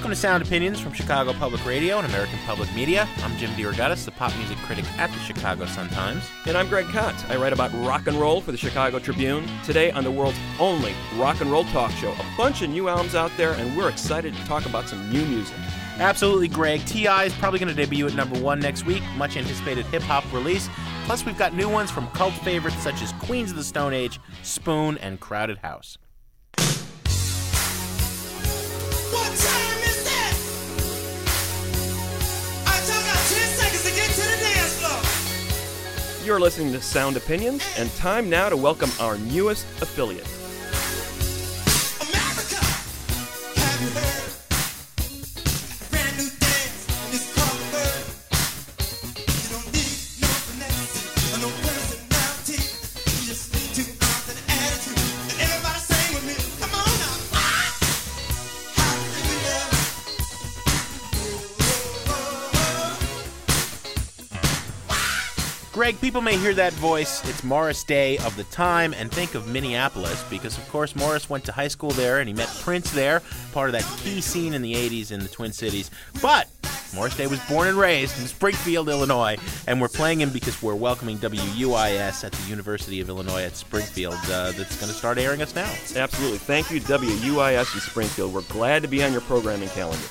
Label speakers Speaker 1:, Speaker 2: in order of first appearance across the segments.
Speaker 1: Welcome to Sound Opinions from Chicago Public Radio and American Public Media. I'm Jim DeRogatis, the pop music critic at the Chicago Sun-Times.
Speaker 2: And I'm Greg Kot. I write about rock and roll for the Chicago Tribune. Today on the world's only rock and roll talk show. A bunch of new albums out there, and we're excited to talk about some new music.
Speaker 1: Absolutely, Greg. T.I. is probably going to debut at number one next week, much anticipated hip hop release. Plus, we've got new ones from cult favorites such as Queens of the Stone Age, Spoon, and Crowded House.
Speaker 2: You're listening to Sound Opinions, and time now to welcome our newest affiliate.
Speaker 1: Greg, people may hear that voice. It's Morris Day of the time and think of Minneapolis because, of course, Morris went to high school there and he met Prince there, part of that key scene in the 80s in the Twin Cities. But Morris Day was born and raised in Springfield, Illinois, and we're playing him because we're welcoming WUIS at the University of Illinois at Springfield uh, that's going to start airing us now.
Speaker 2: Absolutely. Thank you, WUIS in Springfield. We're glad to be on your programming calendar.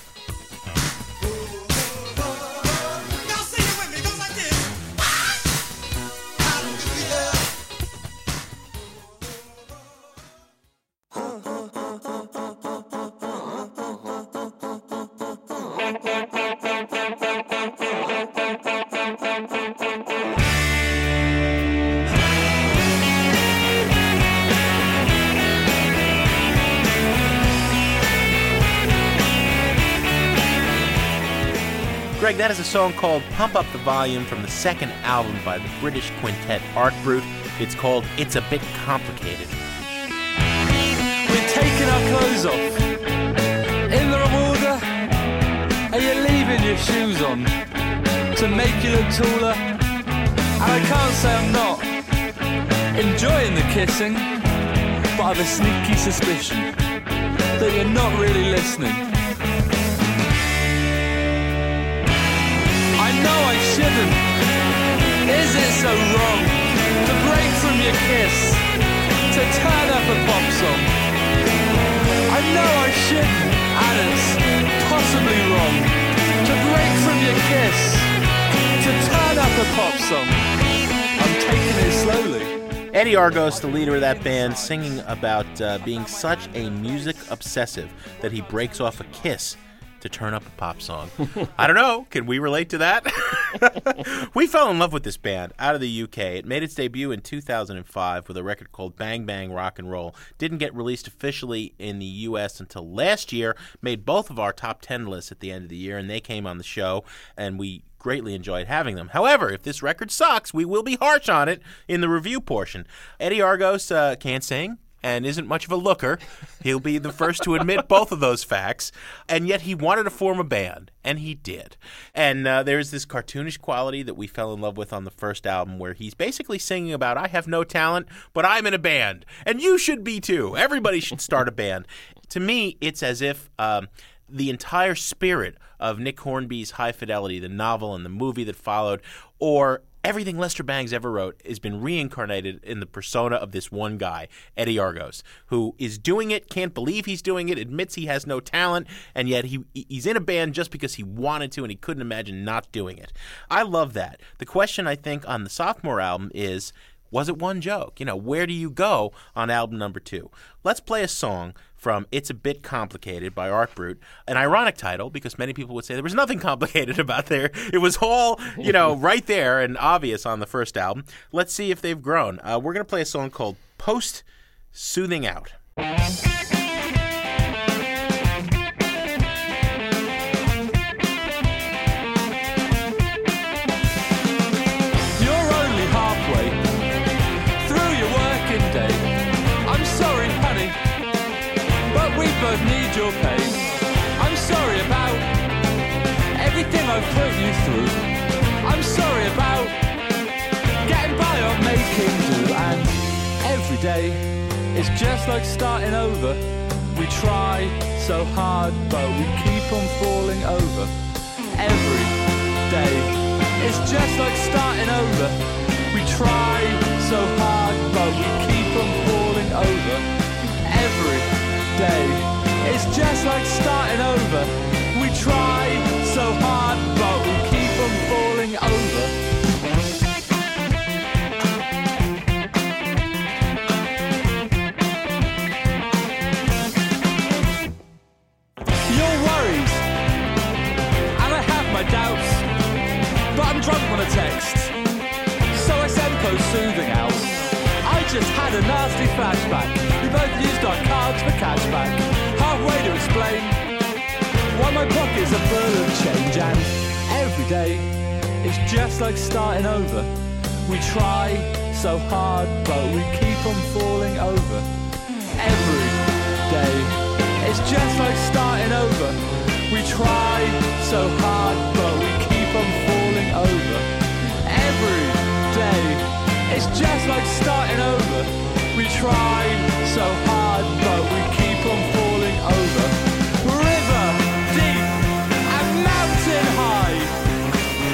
Speaker 1: Is a song called Pump Up the Volume from the second album by the British quintet Art Brut. It's called It's a Bit Complicated.
Speaker 3: We're taking our clothes off. In the order. Are you leaving your shoes on to make you look taller? And I can't say I'm not enjoying the kissing, but I've a sneaky suspicion that you're not really listening. Shouldn't. Is it so wrong to break from your kiss? To turn up a pop song? I know I shouldn't, and it's possibly wrong to break from your kiss. To turn up a pop song? I'm taking it slowly.
Speaker 1: Eddie Argos, the leader of that band, singing about uh, being such a music obsessive that he breaks off a kiss to turn up a pop song. I don't know. Can we relate to that? we fell in love with this band out of the UK. It made its debut in 2005 with a record called Bang Bang Rock and Roll. Didn't get released officially in the US until last year. Made both of our top 10 lists at the end of the year, and they came on the show, and we greatly enjoyed having them. However, if this record sucks, we will be harsh on it in the review portion. Eddie Argos uh, can't sing and isn't much of a looker. He'll be the first to admit both of those facts. And yet he wanted to form a band, and he did. And uh, there's this cartoonish quality that we fell in love with on the first album where he's basically singing about, I have no talent, but I'm in a band. And you should be too. Everybody should start a band. To me, it's as if. Um, the entire spirit of Nick Hornby's High Fidelity, the novel and the movie that followed, or everything Lester Bangs ever wrote has been reincarnated in the persona of this one guy, Eddie Argos, who is doing it, can't believe he's doing it, admits he has no talent, and yet he he's in a band just because he wanted to and he couldn't imagine not doing it. I love that. The question I think on the sophomore album is was it one joke? You know, where do you go on album number two? Let's play a song from It's a Bit Complicated by Art Brut, an ironic title because many people would say there was nothing complicated about there. It was all, you know, right there and obvious on the first album. Let's see if they've grown. Uh, we're going to play a song called Post Soothing Out.
Speaker 3: Day is just like starting over. We try so hard, but we keep on falling over. Every day It's just like starting over. We try so hard, but we keep on falling over. Every day is just like starting over. We try so hard, but we keep on falling over. Just had a nasty flashback. We both used our cards for cashback. Halfway to explain why my pockets are full of change, and every day is just like starting over. We try so hard, but we keep on falling over. Every day it's just like starting over. We try so hard, but we keep on falling over. Every it's just like starting over. We try so hard, but we keep on falling over. River deep and mountain high.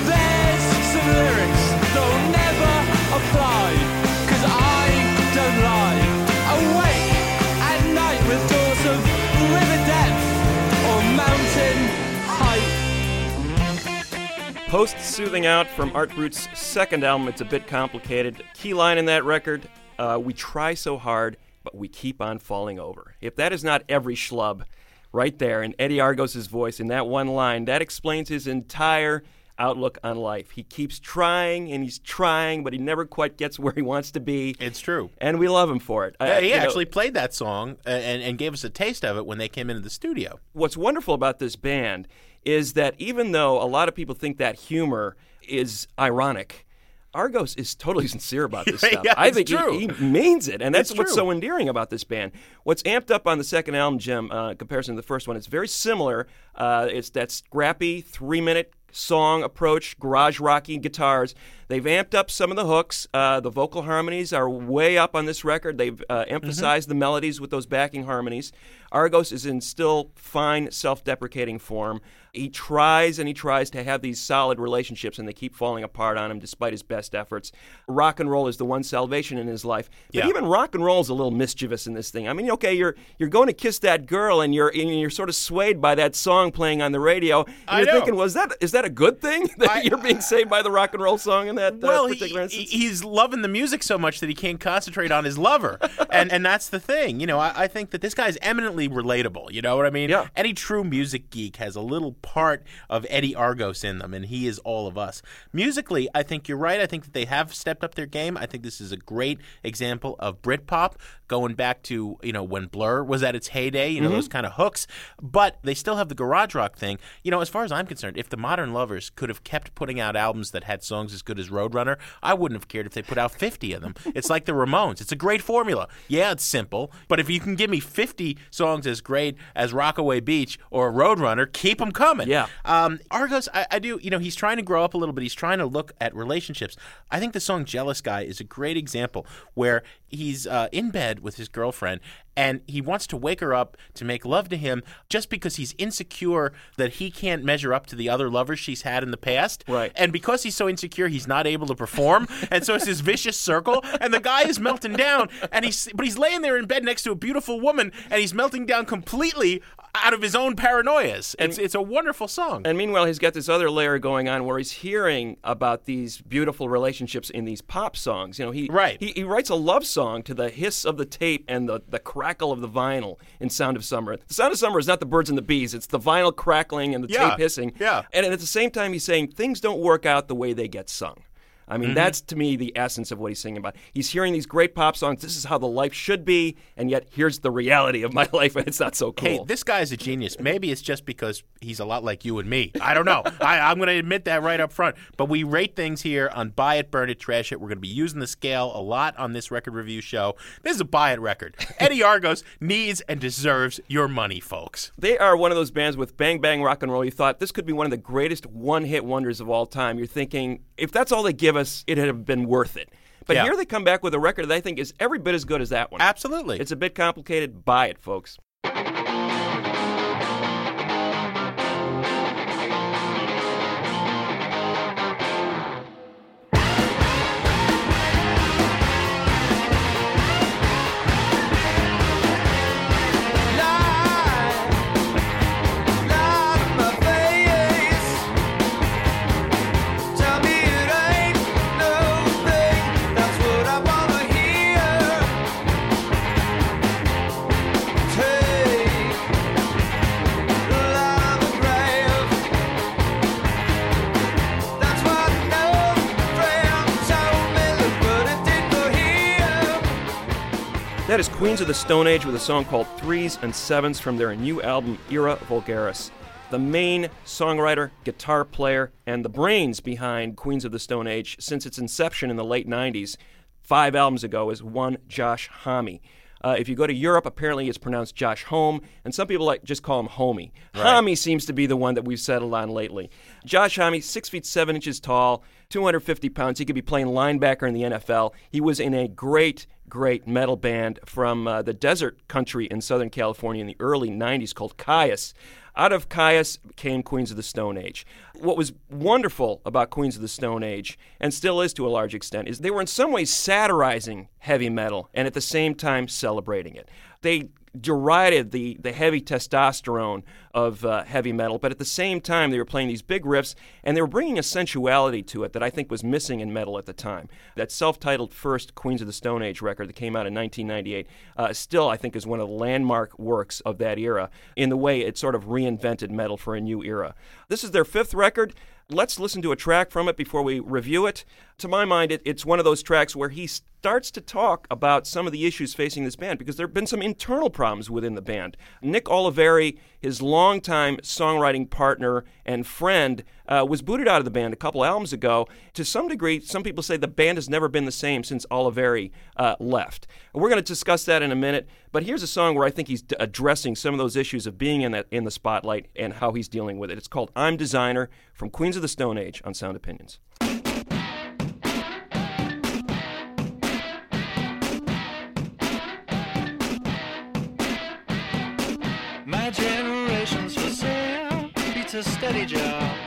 Speaker 3: There's some lyrics that'll never apply.
Speaker 2: Post Soothing Out from Art Brut's second album, it's a bit complicated. Key line in that record uh, We try so hard, but we keep on falling over. If that is not every schlub right there in Eddie Argos' voice in that one line, that explains his entire outlook on life. He keeps trying and he's trying, but he never quite gets where he wants to be.
Speaker 1: It's true.
Speaker 2: And we love him for it.
Speaker 1: Yeah,
Speaker 2: Uh,
Speaker 1: he
Speaker 2: you know,
Speaker 1: actually played that song and, and gave us a taste of it when they came into the studio.
Speaker 2: what's wonderful about this band is that even though a lot of people think that humor is ironic, Argos is totally sincere about this
Speaker 1: Yeah,
Speaker 2: stuff.
Speaker 1: yeah,
Speaker 2: I think he-. He, means it, and that's
Speaker 1: It's
Speaker 2: what's
Speaker 1: true.
Speaker 2: so endearing about this band. What's amped up on the second album, Jim, uh, comparison to the first one, it's very similar. Uh, it's that scrappy three-minute song approach, garage rocky guitars. They've amped up some of the hooks. Uh, the vocal harmonies are way up on this record. They've uh,
Speaker 1: Mm-hmm.
Speaker 2: emphasized the melodies with those backing harmonies. Argos is in still fine, self-deprecating form. He tries and he tries to have these solid relationships, and they keep falling apart on him despite his best efforts. Rock and roll is the one salvation in his life. But
Speaker 1: Yeah.
Speaker 2: even rock and roll is a little mischievous in this thing. I mean, okay, you're you're going to kiss that girl, and you're and you're sort of swayed by that song playing on the radio. And
Speaker 1: I
Speaker 2: you're
Speaker 1: know.
Speaker 2: thinking, was that is that a good thing that
Speaker 1: I-
Speaker 2: you're being saved by the rock and roll song that uh,
Speaker 1: well,
Speaker 2: particular
Speaker 1: he,
Speaker 2: instance?
Speaker 1: he's loving the music so much that he can't concentrate on his lover, and and that's the thing. You know, I, I think that this guy's eminently relatable. You know what I mean?
Speaker 2: Yeah.
Speaker 1: Any true music geek has a little part of Eddie Argos in them, and he is all of us. Musically, I think you're right. I think that they have stepped up their game. I think this is a great example of Britpop going back to you know when Blur was at its heyday. You know
Speaker 2: Mm-hmm.
Speaker 1: those kind of hooks, but they still have the garage rock thing. You know, as far as I'm concerned, if the Modern Lovers could have kept putting out albums that had songs as good as Roadrunner, I wouldn't have cared if they put out 50 of them. It's like the Ramones. It's a great formula. Yeah, it's simple, but if you can give me 50 songs as great as Rockaway Beach or Roadrunner, keep them coming.
Speaker 2: Yeah.
Speaker 1: Um, Argos, I, I do, you know, he's trying to grow up a little bit. He's trying to look at relationships. I think the song Jealous Guy is a great example where he's uh, in bed with his girlfriend and he wants to wake her up to make love to him just because he's insecure that he can't measure up to the other lovers she's had in the past.
Speaker 2: Right.
Speaker 1: And because he's so insecure, he's not able to perform. and so it's this vicious circle. And the guy is melting down. And he's, but he's laying there in bed next to a beautiful woman and he's melting down completely out of his own paranoias. It's, it's a wonderful song.
Speaker 2: And meanwhile, he's got this other layer going on where he's hearing about these beautiful relationships in these pop songs. You know, he
Speaker 1: Right.
Speaker 2: he, he writes a love song to the hiss of the tape and the, the crackle of the vinyl in Sound of Summer. The Sound of Summer is not the birds and the bees; it's the vinyl crackling and the
Speaker 1: Yeah.
Speaker 2: tape hissing.
Speaker 1: Yeah.
Speaker 2: And at the same time, he's saying things don't work out the way they get sung. I mean, mm-hmm. that's to me the essence of what he's singing about. He's hearing these great pop songs. This is how the life should be, and yet here's the reality of my life, and it's not so cool.
Speaker 1: Hey, this guy's a genius. Maybe it's just because he's a lot like you and me. I don't know. I, I'm going to admit that right up front. But we rate things here on Buy It, Burn It, Trash It. We're going to be using the scale a lot on this record review show. This is a Buy It record. Eddie Argos needs and deserves your money, folks.
Speaker 2: They are one of those bands with bang bang rock and roll. You thought this could be one of the greatest one hit wonders of all time. You're thinking, if that's all they give us, it'd have been worth it. But
Speaker 1: Yeah.
Speaker 2: here they come back with a record that I think is every bit as good as that one.
Speaker 1: Absolutely.
Speaker 2: It's a bit complicated. Buy it, folks. That is Queens of the Stone Age with a song called Threes and Sevens from their new album Era Vulgaris. The main songwriter, guitar player, and the brains behind Queens of the Stone Age since its inception in the late 90s, five albums ago, is one Josh Homme. Uh, if you go to Europe, apparently it's pronounced Josh Home, and some people like just call him Homie. Homie seems to be the one that we've settled on lately. Josh Homie, six feet seven inches tall, 250 pounds. He could be playing linebacker in the NFL. He was in a great, great metal band from uh, the desert country in Southern California in the early 90s called Kyuss. Out of Kyuss came Queens of the Stone Age. What was wonderful about Queens of the Stone Age, and still is to a large extent, is they were in some ways satirizing heavy metal and at the same time celebrating it. They derided the, the heavy testosterone of uh, heavy metal, but at the same time, they were playing these big riffs and they were bringing a sensuality to it that I think was missing in metal at the time. That self titled first Queens of the Stone Age record that came out in 1998 uh, still, I think, is one of the landmark works of that era in the way it sort of reinvented metal for a new era. This is their fifth record. Let's listen to a track from it before we review it. To my mind, it, it's one of those tracks where he starts to talk about some of the issues facing this band because there have been some internal problems within the band. Nick Oliveri, his longtime songwriting partner and friend, uh, was booted out of the band a couple albums ago. To some degree, some people say the band has never been the same since Oliveri uh, left. We're going to discuss that in a minute, but here's a song where I think he's d- addressing some of those issues of being in that in the spotlight and how he's dealing with it. It's called "I'm Designer" from Queens of the Stone Age on Sound Opinions.
Speaker 4: A steady job.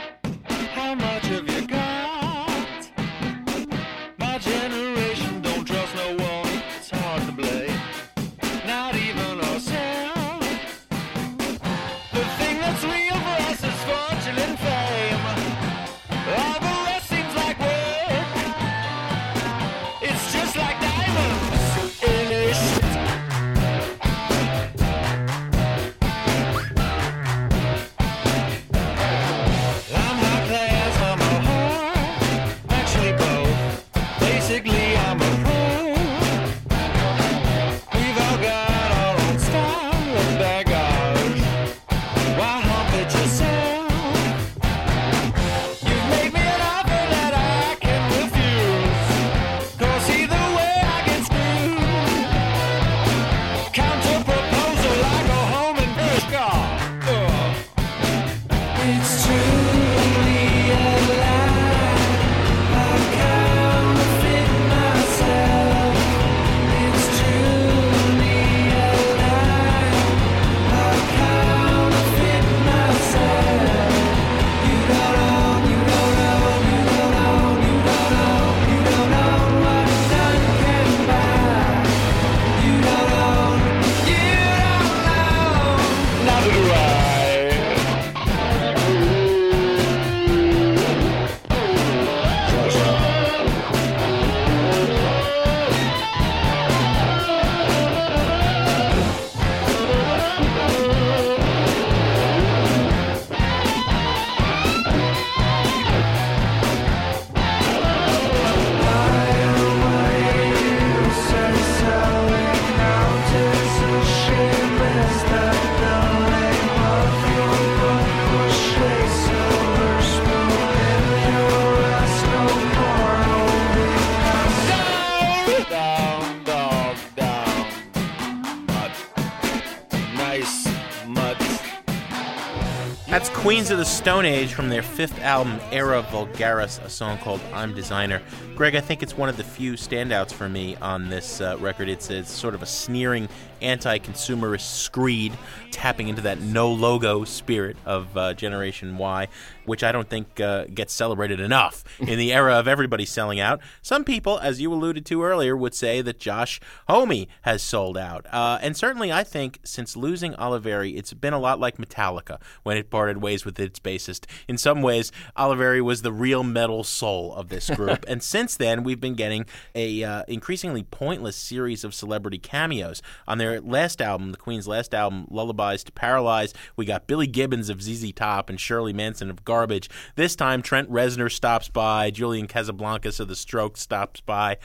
Speaker 1: Queens of the Stone Age from their fifth album, Era Vulgaris, a song called I'm Designer. Greg, I think it's one of the few standouts for me on this uh, record. It's, it's sort of a sneering, anti consumerist screed, tapping into that no logo spirit of uh, Generation Y, which I don't think uh, gets celebrated enough in the era of everybody selling out. Some people, as you alluded to earlier, would say that Josh Homme has sold out. Uh, and certainly, I think since losing Oliveri, it's been a lot like Metallica when it parted ways with its bassist. In some ways, Oliveri was the real metal soul of this group. and since then, we've been getting a uh, increasingly pointless series of celebrity cameos. On their last album, the Queen's last album, Lullabies to Paralyze, we got Billy Gibbons of ZZ Top and Shirley Manson of Garbage. This time, Trent Reznor stops by, Julian Casablancas of The Strokes stops by.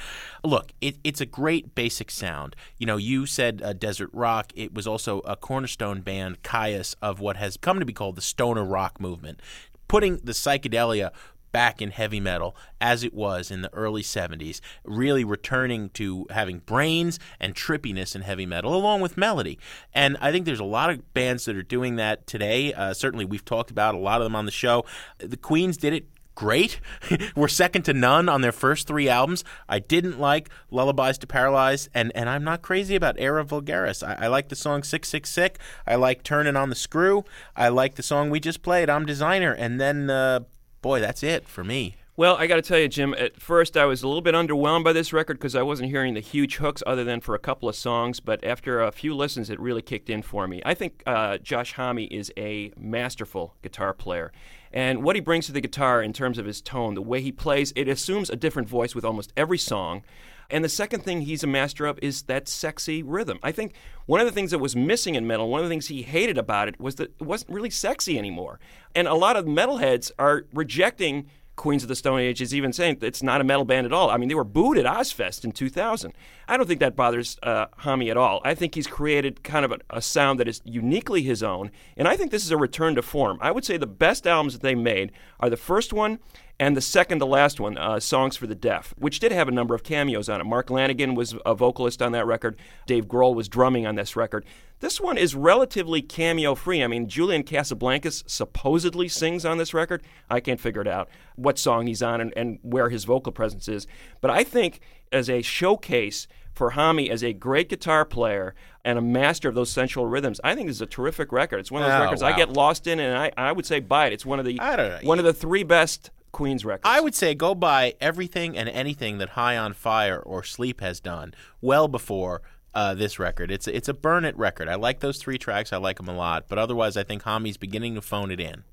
Speaker 1: Look, it, it's a great basic sound. You know, you said uh, Desert Rock. It was also a cornerstone band, Kyuss, of what has come to be called the stoner rock movement, putting the psychedelia back in heavy metal as it was in the early 70s, really returning to having brains and trippiness in heavy metal along with melody. And I think there's a lot of bands that are doing that today. Uh, certainly, we've talked about a lot of them on the show. The Queens did it great. We're second to none on their first three albums. I didn't like Lullabies to Paralyze, and, and I'm not crazy about Era Vulgaris. I, I like the song Sick Sick Sick. I like Turning on the Screw. I like the song we just played, I'm Designer. And then, uh, boy, that's it for me.
Speaker 2: Well, I got to tell you, Jim, at first I was a little bit underwhelmed by this record because I wasn't hearing the huge hooks other than for a couple of songs. But after a few listens, it really kicked in for me. I think uh, Josh Homme is a masterful guitar player. And what he brings to the guitar in terms of his tone, the way he plays, it assumes a different voice with almost every song. And the second thing he's a master of is that sexy rhythm. I think one of the things that was missing in metal, one of the things he hated about it, was that it wasn't really sexy anymore. And a lot of metalheads are rejecting Queens of the Stone Age is even saying it's not a metal band at all. I mean, they were booed at Ozzfest in 2000. I don't think that bothers uh, Homme at all. I think he's created kind of a, a, sound that is uniquely his own, and I think this is a return to form. I would say the best albums that they made are the first one and the second to last one, uh, Songs for the Deaf, which did have a number of cameos on it. Mark Lanegan was a vocalist on that record. Dave Grohl was drumming on this record. This one is relatively cameo free. I mean, Julian Casablancas supposedly sings on this record. I can't figure it out what song he's on and, and where his vocal presence is. But I think as a showcase for Homme as a great guitar player and a master of those sensual rhythms, I think this is a terrific record. It's one of those
Speaker 1: Oh,
Speaker 2: records
Speaker 1: wow.
Speaker 2: I get lost in, and I, I would say buy it. It's one of the
Speaker 1: I don't know.
Speaker 2: one of the three best Queen's records.
Speaker 1: I would say go buy everything and anything that High on Fire or Sleep has done well before uh, this record. It's it's a burn it record. I like those three tracks. I like them a lot. But otherwise, I think Homme's beginning to phone it in.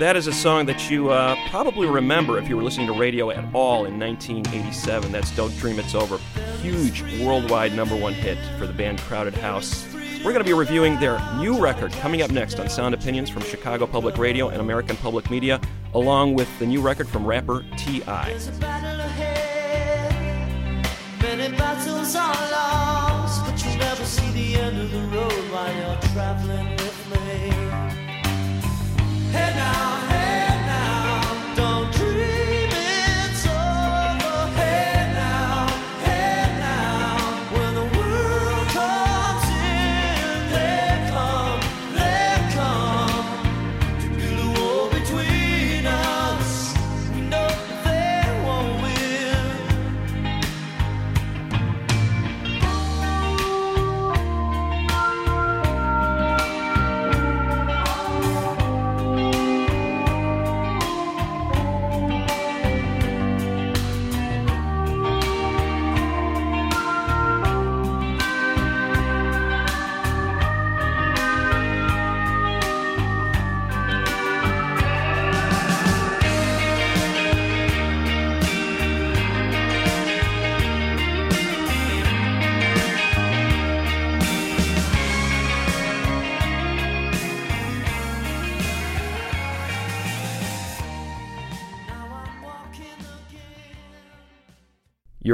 Speaker 2: That is a song that you uh, probably remember if you were listening to radio at all in 1987. That's Don't Dream It's Over. Huge worldwide number one hit for the band Crowded House. We're going to be reviewing their new record coming up next on Sound Opinions from Chicago Public Radio and American Public Media, along with the new record from rapper T.I.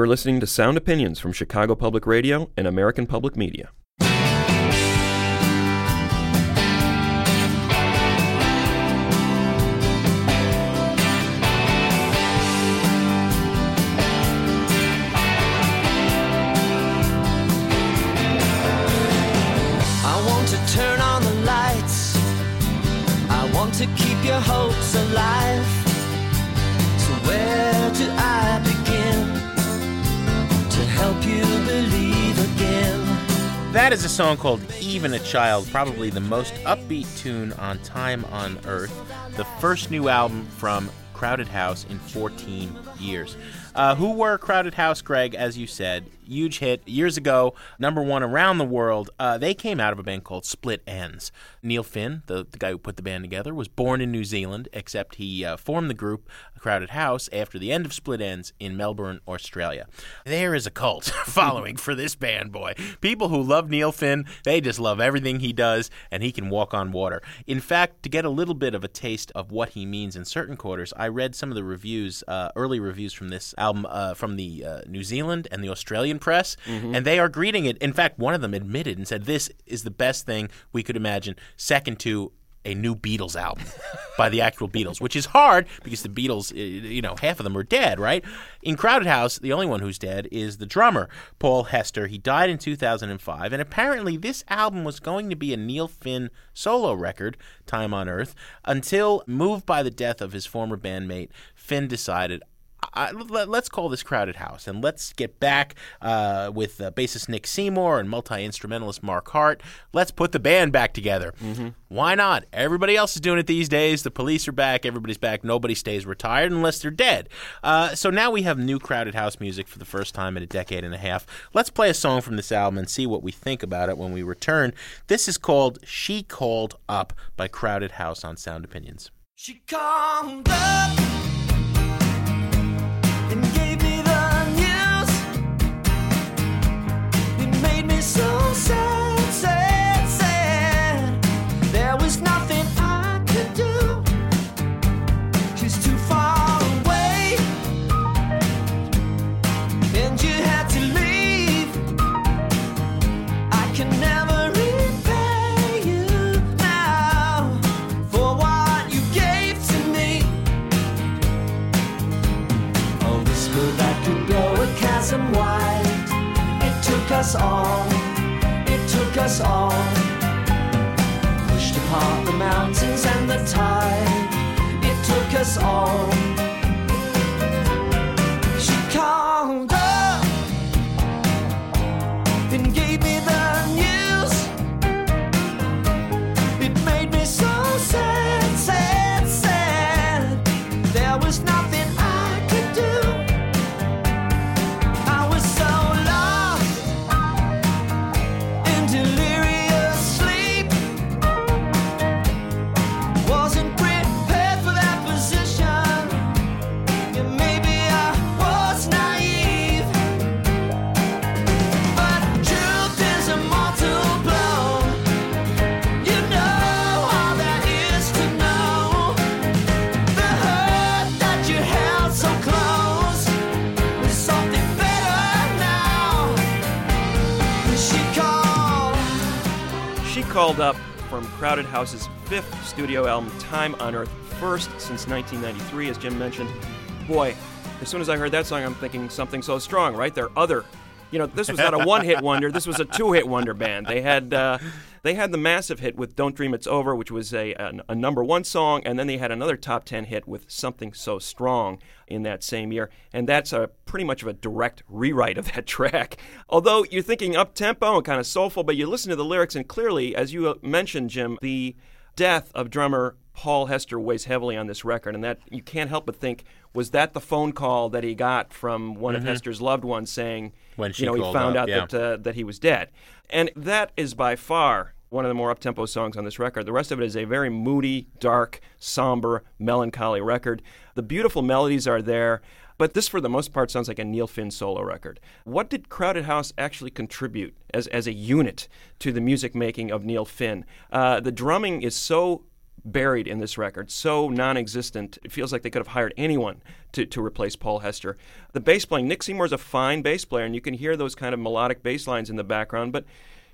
Speaker 5: You're
Speaker 2: listening to Sound Opinions from Chicago Public Radio and American Public Media. to keep your hopes alive. So where do I?
Speaker 1: That is a song called Even a Child, probably the most upbeat tune on Time on Earth, the first new album from Crowded House in 14 years. Uh, who were Crowded House, Greg, as you said? Huge hit years ago, number one around the world. Uh, they came out of a band called Split Enz. Neil Finn, the, the guy who put the band together, was born in New Zealand, except he uh, formed the group Crowded House after the end of Split Enz in Melbourne, Australia. There is a cult following for this band, boy. People who love Neil Finn, they just love everything he does, and he can walk on water. In fact, to get a little bit of a taste of what he means in certain quarters, I read some of the reviews, uh, early reviews from this album uh, from the uh, New Zealand and the Australian press, and they are greeting it. In fact, one of them admitted and said, This is the best thing we could imagine, second to a new Beatles album by the actual Beatles, which is hard because the Beatles, uh, you know, half of them are dead, right? In Crowded House, the only one who's dead is the drummer, Paul Hester. He died in 2005, and apparently this album was going to be a Neil Finn solo record, Time on Earth, until, moved by the death of his former bandmate, Finn decided, I, let, us call this Crowded House and let's get back uh, with uh, bassist Nick Seymour and multi instrumentalist Mark Hart. Let's put the band back together. Why not? Everybody else is doing it these days. The police are back. Everybody's back. Nobody stays retired unless they're dead. Uh, so now we have new Crowded House music for the first time in a decade and a half. Let's play a song from this album and see what we think about it when we return. This is called She Called Up by Crowded House on Sound Opinions.
Speaker 5: She called up so us all, it took us all. Pushed apart the mountains and the tide. It took us all. She called called
Speaker 2: up from Crowded House's fifth studio album, Time on Earth, first since 1993, as Jim mentioned. Boy, as soon as I heard that song, I'm thinking something so strong, right? Their other, you know, this was not a one-hit wonder. This was a two-hit wonder band. They had uh, they had the massive hit with "Don't Dream It's Over," which was a, a a number one song, and then they had another top ten hit with "Something So Strong" in that same year, and that's a pretty much of a direct rewrite of that track. Although you're thinking up tempo and kind of soulful, but you listen to the lyrics, and clearly, as you uh, mentioned, Jim, the death of drummer Paul Hester weighs heavily on this record, and that you can't help but think was that the phone call that he got from one of Hester's loved ones saying,
Speaker 1: Mm-hmm. When she
Speaker 2: you know, he found
Speaker 1: up,
Speaker 2: out
Speaker 1: yeah.
Speaker 2: that uh, that he was dead, and that is by far one of the more up-tempo songs on this record. The rest of it is a very moody, dark, somber, melancholy record. The beautiful melodies are there. But this, for the most part, sounds like a Neil Finn solo record. What did Crowded House actually contribute as, as a unit to the music making of Neil Finn? Uh, the drumming is so buried in this record, so non existent. It feels like they could have hired anyone to, to replace Paul Hester. The bass playing, Nick Seymour's a fine bass player, and you can hear those kind of melodic bass lines in the background, but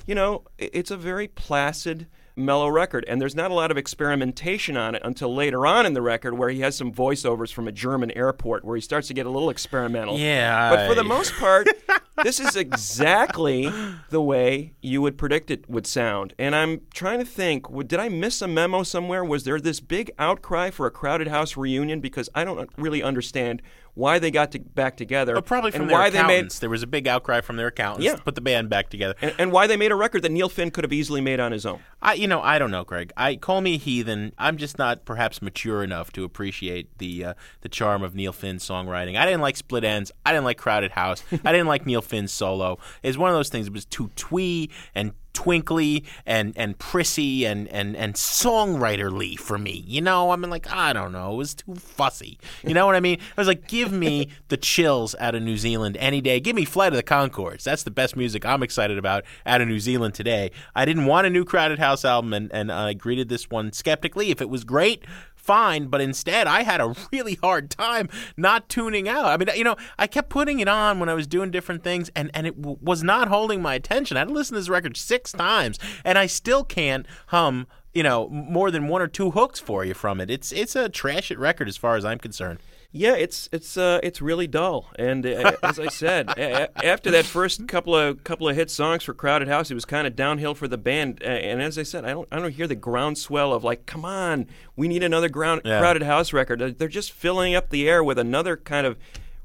Speaker 2: you know, it's a very placid, mellow record, and there's not a lot of experimentation on it until later on in the record, where he has some voiceovers from a German airport, where he starts to get a little experimental.
Speaker 1: Yeah,
Speaker 2: but for the most part, this is exactly the way you would predict it would sound. And I'm trying to think, did I miss a memo somewhere? Was there this big outcry for a Crowded House reunion? Because I don't really understand why they got to, back together,
Speaker 1: But probably from
Speaker 2: and
Speaker 1: their
Speaker 2: why they made
Speaker 1: accountants. there was a big outcry from their accountants
Speaker 2: Yeah.
Speaker 1: to put the band back together.
Speaker 2: and, and why they made a record that Neil Finn could have easily made on his own.
Speaker 1: I, you know, I don't know, Greg. I call me a heathen. I'm just not perhaps mature enough to appreciate the uh, the charm of Neil Finn's songwriting. I didn't like Split Enz. I didn't like Crowded House. I didn't like Neil Finn's solo. It's one of those things. It was too twee and twinkly and and prissy and and and songwriterly for me. You know, I mean, like I don't know. It was too fussy. You know what I mean? I was like, give me the chills out of New Zealand any day. Give me Flight of the Conchords. That's the best music I'm excited about out of New Zealand today. I didn't want a new Crowded House album, and and I greeted this one skeptically. If it was great. Fine, but instead I had a really hard time not tuning out. I mean, you know, I kept putting it on when I was doing different things, and, and it w- was not holding my attention. I had to listen to this record six times, and I still can't hum, you know, more than one or two hooks for you from it. It's it's a trash it record as far as I'm concerned.
Speaker 2: Yeah, it's it's uh, it's really dull. And uh, as I said, a- after that first couple of couple of hit songs for Crowded House, it was kind of downhill for the band. And as I said, I don't I don't hear the groundswell of like, come on, we need another ground,
Speaker 1: Yeah.
Speaker 2: Crowded House record. They're just filling up the air with another kind of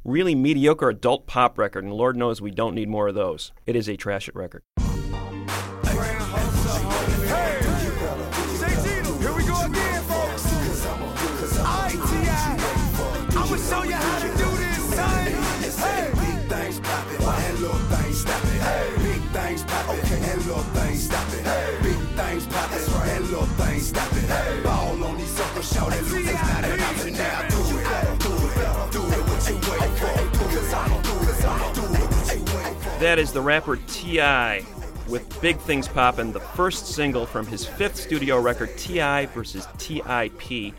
Speaker 2: really mediocre adult pop record, and Lord knows we don't need more of those. It is a trash it record. That is the rapper T.I. with Big Things Poppin', the first single from his fifth studio record, T.I. versus T.I.P.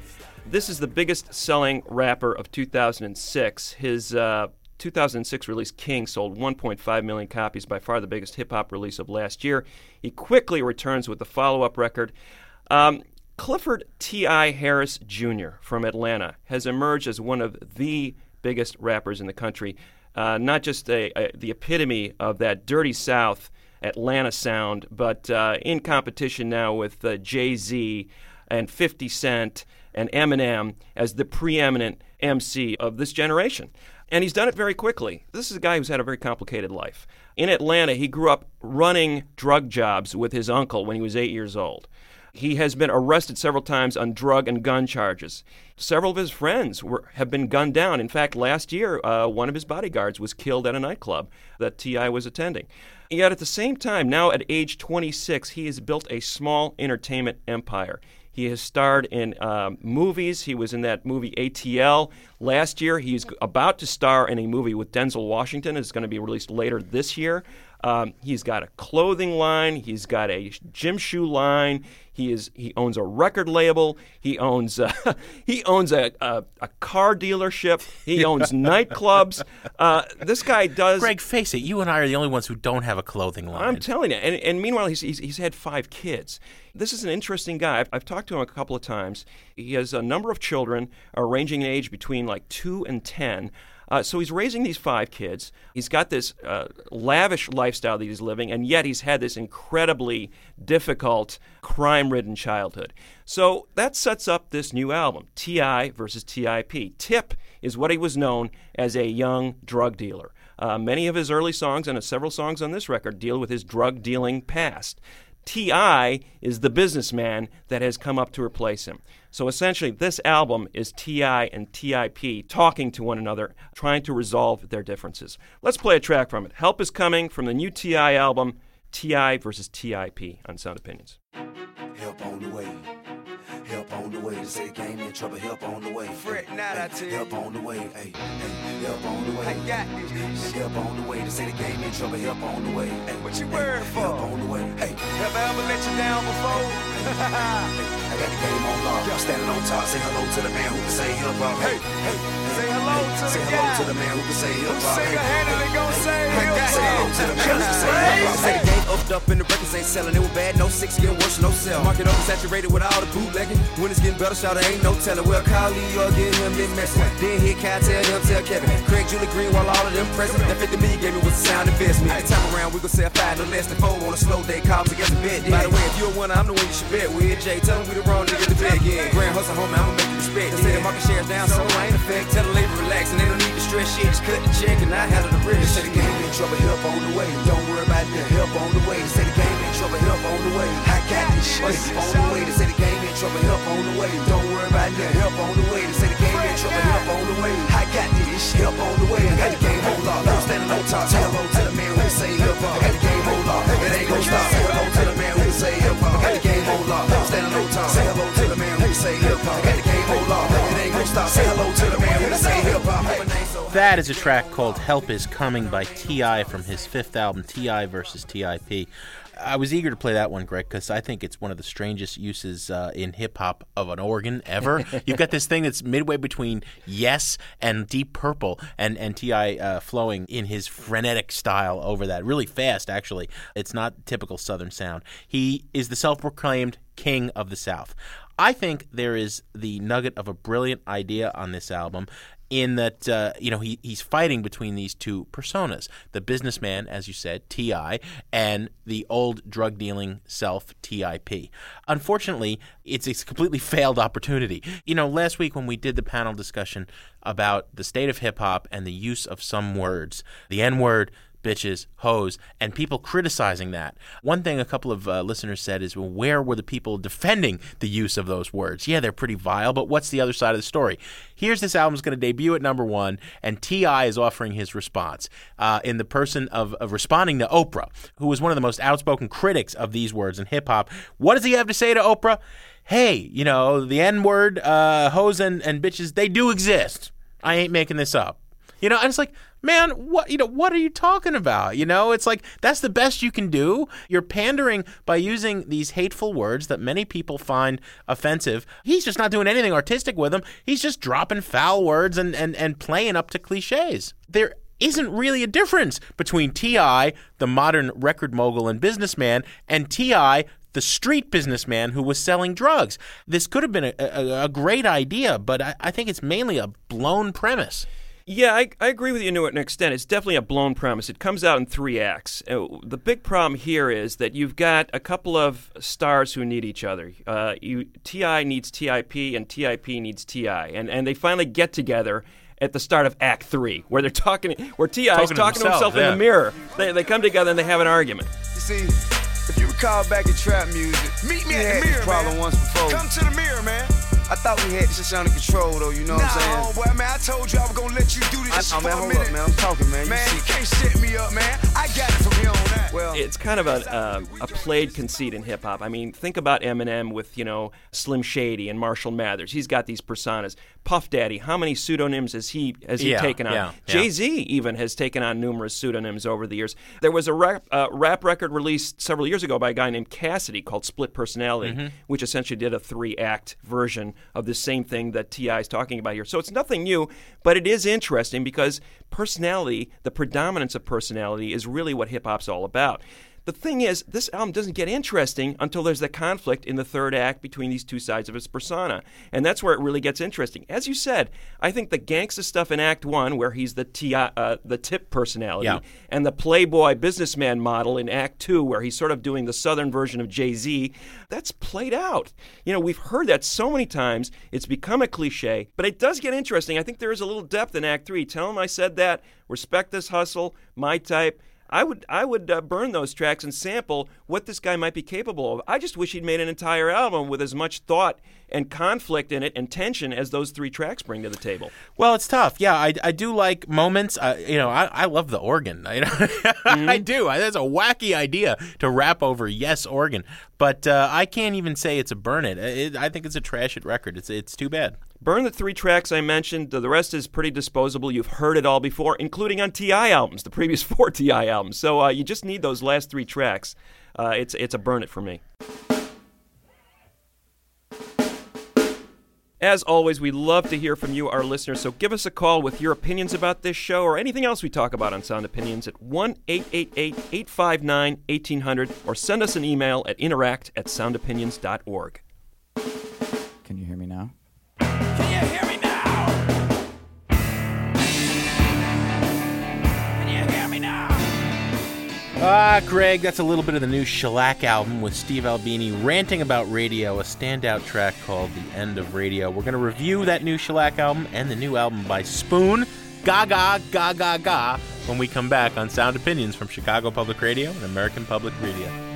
Speaker 2: This is the biggest selling rapper of 2006. His uh, 2006 release, King, sold 1.5 million copies, by far the biggest hip hop release of last year. He quickly returns with the follow up record. Um, Clifford T.I. Harris Jr. from Atlanta has emerged as one of the biggest rappers in the country. Uh, not just a, a, the epitome of that dirty South Atlanta sound, but uh, in competition now with uh, Jay Z and 50 Cent and Eminem as the preeminent MC of this generation. And he's done it very quickly. This is a guy who's had a very complicated life. In Atlanta, he grew up running drug jobs with his uncle when he was eight years old. He has been arrested several times on drug and gun charges. Several of his friends were, have been gunned down. In fact, last year, uh, one of his bodyguards was killed at a nightclub that T.I. was attending. Yet at the same time, now at age 26, he has built a small entertainment empire. He has starred in um, movies. He was in that movie ATL last year. He's about to star in a movie with Denzel Washington. It's going to be released later this year. Um, he's got a clothing line. He's got a gym shoe line. He is he owns a record label. He owns uh, he owns a, a, a car dealership. He owns nightclubs. Uh, this guy does.
Speaker 1: Greg, face it, you and I are the only ones who don't have a clothing line.
Speaker 2: I'm telling you. And, and meanwhile, he's, he's, he's had five kids. This is an interesting guy. I've, I've talked to him a couple of times. He has a number of children, uh, ranging in age between like two and 10. Uh, so he's raising these five kids. He's got this uh, lavish lifestyle that he's living, and yet he's had this incredibly difficult, crime ridden childhood. So that sets up this new album, T.I. versus T.I.P. Tip is what he was known as a young drug dealer. Uh, many of his early songs and several songs on this record deal with his drug dealing past. T.I. is the businessman that has come up to replace him. So essentially, this album is T.I. and T.I.P. talking to one another, trying to resolve their differences. Let's play a track from it. Help is Coming from the new T.I. album, T.I. versus T.I.P. on Sound Opinions.
Speaker 6: Help on the way. Help on the way. To say the game in trouble. Help on the way. Fret not, I tell you. Help on the way. Hey, hey. Help on the way. I got this. Help on the way. To say the game in trouble. Help on the way. Hey, what you worried for? Help on the way. Hey, have I ever let you down before? I got the game on lock. Y'all standing on top. Say hello to the man who can say help out. Hey, hey. Say hello to the guy. Say hello to the man who can say help out. Single-handedly gonna say help out. Say hello to the man who can say help out. The up and the records ain't selling. It was bad, no six, getting worse, no sell. Market oversaturated with all the bootlegging. When it's getting better, shout ain't no telling. Well, Lee or get him then messing. Then hit Kai, tell him, tell Kevin. Craig, Julie Green, while all of them present. That 50 million gave me was a sound investment. This time around, we gon' sell five no less than four on a slow day. Call together bed. By the way, if you're a winner, I'm the one you should bet with. Jay, tell him we the wrong nigga to bet. Yeah, grand hustle, homie, I'ma make you respect. They say the market share's down, so I ain't affect. Tell the labor
Speaker 7: relax and they don't need to stress shit. Just cut the check and I handle the rest. Say the game in trouble, help on the way. Don't worry about that, help on the way. Say the game in trouble, help on the way. I got this shit on the way. Say the game in trouble, help on the way. Don't worry about that, help on the way. Say the game in trouble, help on the way. I got this shit, help on the way. Got the game on. I'm standing on top. Hello to the man who say help on. Got the game on. It ain't gon' stop. Hello to the man who say help on. Got the game on. I'm standing on top. Say hello to the man who say help on. Got the game on. It ain't gon' stop. Say hello to the
Speaker 1: That is a track called Help Is Coming by T.I. from his fifth album, T.I. versus T.I.P. I was eager to play that one, Greg, because I think it's one of the strangest uses uh, in hip hop of an organ ever. You've got this thing that's midway between Yes and Deep Purple, and and T.I. uh, flowing in his frenetic style over that, really fast. Actually, it's not typical Southern sound. He is the self-proclaimed king of the South. I think there is the nugget of a brilliant idea on this album in that uh, you know he, he's fighting between these two personas the businessman as you said T.I. and the old drug dealing self T.I.P. unfortunately it's a completely failed opportunity. You know last week when we did the panel discussion about the state of hip-hop and the use of some words the n-word bitches, hoes, and people criticizing that. One thing a couple of uh, listeners said is, well, where were the people defending the use of those words? Yeah, they're pretty vile, but what's the other side of the story? Here's this album's going to debut at number one, and T.I. is offering his response uh, in the person of, of responding to Oprah, who was one of the most outspoken critics of these words in hip hop. What does he have to say to Oprah? Hey, you know, the N word, uh, hoes, and, and bitches, they do exist. I ain't making this up. You know, and it's like, man, what you know, what are you talking about? You know, it's like that's the best you can do. You're pandering by using these hateful words that many people find offensive. He's just not doing anything artistic with them. He's just dropping foul words and and, and playing up to cliches. There isn't really a difference between T.I., the modern record mogul and businessman, and T.I., the street businessman who was selling drugs. This could have been a, a, a great idea, but I, I think it's mainly a blown premise.
Speaker 2: Yeah, I, I agree with you to an extent. It's definitely a blown premise. It comes out in three acts. Uh, the big problem here is that you've got a couple of stars who need each other. Uh, you, T.I. needs T.I.P., and T.I.P. needs T.I., and and they finally get together at the start of Act Three, where they're talking, where T.I. is
Speaker 1: Talking to
Speaker 2: talking to himself
Speaker 1: themselves,
Speaker 2: in the mirror. They, they come together and they have an argument.
Speaker 7: You see, if you recall back in Trap Muzik,
Speaker 6: Meet
Speaker 7: we
Speaker 6: me at
Speaker 7: had
Speaker 6: the mirror,
Speaker 7: this problem
Speaker 6: man.
Speaker 7: once before.
Speaker 6: Come to the mirror, man.
Speaker 7: I thought we had this shit under control, though. You know
Speaker 6: Nah,
Speaker 7: what I'm saying?
Speaker 6: homeboy, man, I told you I was gonna let you do
Speaker 7: I,
Speaker 6: this
Speaker 7: oh,
Speaker 6: for
Speaker 7: man,
Speaker 6: a
Speaker 7: hold
Speaker 6: minute.
Speaker 7: up, man. I'm talking, man. You
Speaker 6: Man,
Speaker 7: see-
Speaker 6: you can't set me up, man. I got it from here on out.
Speaker 7: well,
Speaker 2: It's kind of a, um a played conceit in hip hop. I mean, think about Eminem with you know Slim Shady and Marshall Mathers. He's got these personas. Puff Daddy, how many pseudonyms has he has he
Speaker 1: Yeah,
Speaker 2: taken on?
Speaker 1: yeah, yeah.
Speaker 2: Jay Z even has taken on numerous pseudonyms over the years. There was a rap, uh, rap record released several years ago by a guy named Cassidy called Split Personality,
Speaker 1: Mm-hmm.
Speaker 2: which essentially did a three act version of the same thing that T.I. is talking about here. So it's nothing new, but it is interesting because personality, the predominance of personality, is really what hip hop's all about. The thing is, this album doesn't get interesting until there's that conflict in the third act between these two sides of his persona. And that's where it really gets interesting. As you said, I think the gangsta stuff in Act 1, where he's the, T- uh, the T.I.P. personality,
Speaker 1: Yeah.
Speaker 2: and the playboy businessman model in Act 2, where he's sort of doing the southern version of Jay Z, that's played out. You know, we've heard that so many times, it's become a cliche, but it does get interesting. I think there is a little depth in Act 3. Tell him I said that, respect this hustle, my type. I would I would uh, burn those tracks and sample what this guy might be capable of. I just wish he'd made an entire album with as much thought and conflict in it and tension as those three tracks bring to the table.
Speaker 1: Well, it's tough. Yeah, I, I do like moments. Uh, you know, I, I love the organ. I, I do. I, that's a wacky idea to rap over yes organ, but uh, I can't even say it's a burn it. it. I think it's a trash it record. It's it's too bad.
Speaker 2: Burn the three tracks I mentioned. The rest is pretty disposable. You've heard it all before, including on T.I. albums, the previous four T.I. albums. So uh, you just need those last three tracks. Uh, it's it's a burn it for me. As always, we love to hear from you, our listeners, so give us a call with your opinions about this show or anything else we talk about on Sound Opinions at 1 888 859 1800 or send us an email at interact at soundopinions.org.
Speaker 1: Ah, Greg, that's a little bit of the new Shellac album with Steve Albini ranting about radio, a standout track called The End of Radio. We're going to review that new Shellac album and the new album by Spoon, Gaga, Gaga, Gaga, when we come back on Sound Opinions from Chicago Public Radio and American Public Radio.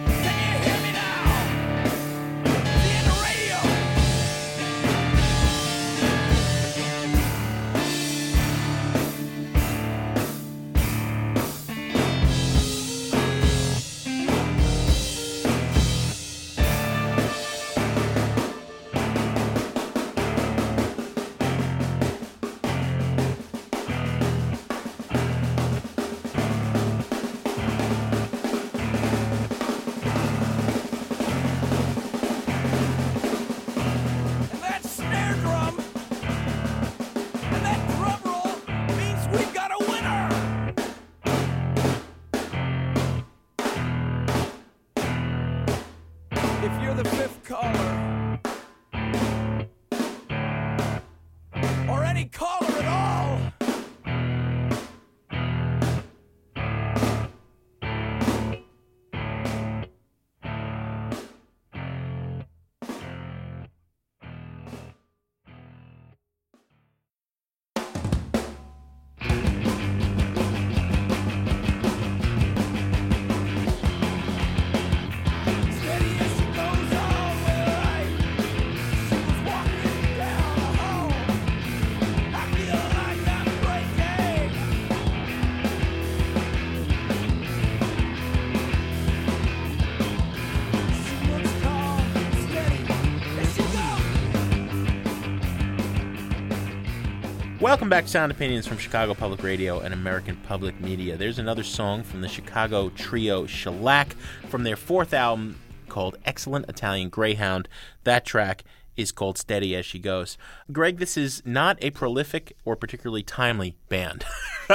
Speaker 1: Welcome back to Sound Opinions from Chicago Public Radio and American Public Media. There's another song from the Chicago trio Shellac from their fourth album called Excellent Italian Greyhound. That track is called Steady As She Goes. Greg, this is not a prolific or particularly timely band.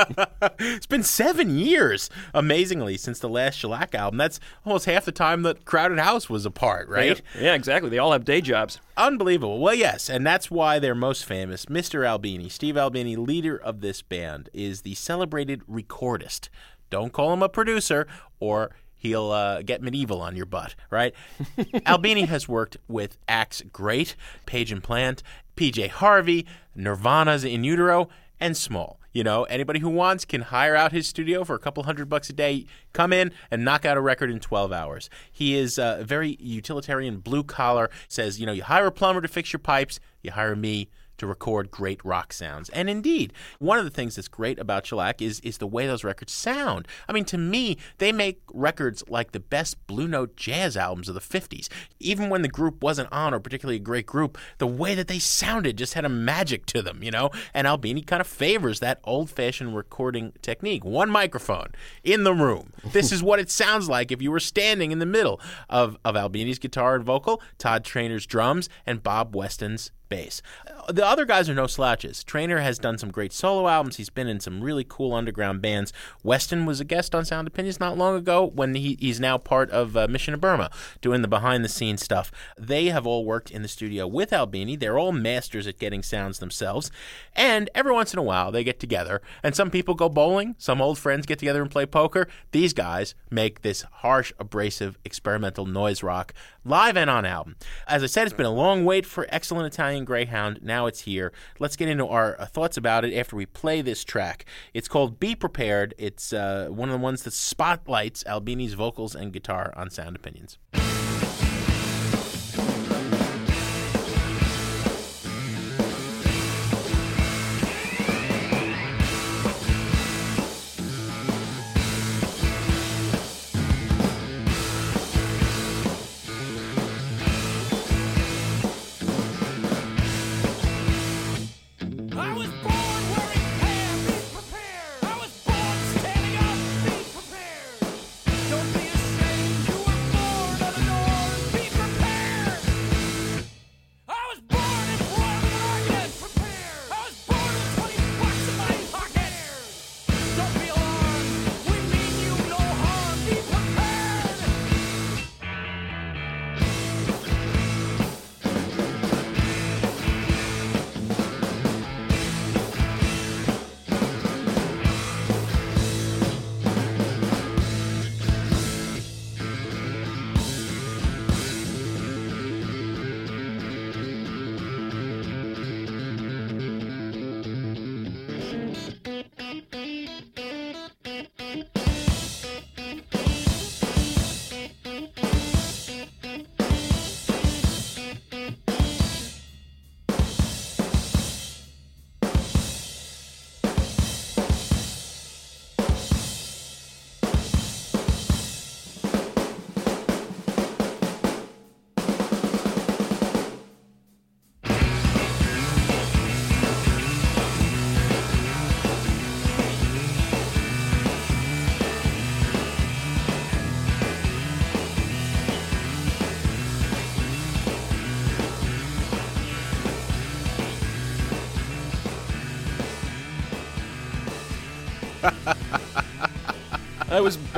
Speaker 1: it's been seven years, amazingly, since the last Shellac album. That's almost half the time that Crowded House was apart, right?
Speaker 2: Yeah, exactly. They all have day jobs.
Speaker 1: Unbelievable. Well, yes, and that's why they're most famous. Mr. Albini, Steve Albini, leader of this band, is the celebrated recordist. Don't call him a producer or he'll uh, get medieval on your butt, right? Albini has worked with acts great, Page and Plant, PJ Harvey, Nirvana's In Utero, and Small. You know, anybody who wants can hire out his studio for a couple hundred bucks a day, come in and knock out a record in 12 hours. He is uh, very utilitarian, blue collar, says, you know, you hire a plumber to fix your pipes, you hire me to record great rock sounds. And indeed, one of the things that's great about Shellac is is the way those records sound. I mean, to me, they make records like the best Blue Note jazz albums of the 50s. Even when the group wasn't on or particularly a great group, the way that they sounded just had a magic to them, you know? And Albini kind of favors that old-fashioned recording technique. One microphone in the room. This is what it sounds like if you were standing in the middle of, of Albini's guitar and vocal, Todd Trainer's drums, and Bob Weston's bass. Uh, The other guys are no slouches. Trainer has done some great solo albums. He's been in some really cool underground bands. Weston was a guest on Sound Opinions not long ago when he, he's now part of uh, Mission of Burma, doing the behind the scenes stuff. They have all worked in the studio with Albini. They're all masters at getting sounds themselves. And every once in a while, they get together, and some people go bowling, some old friends get together and play poker. These guys make this harsh, abrasive, experimental noise rock live and on album. As I said, it's been a long wait for Excellent Italian Greyhound. Now it's here. Let's get into our uh, thoughts about it after we play this track. It's called Be Prepared. It's uh, one of the ones that spotlights Albini's vocals and guitar on Sound Opinions.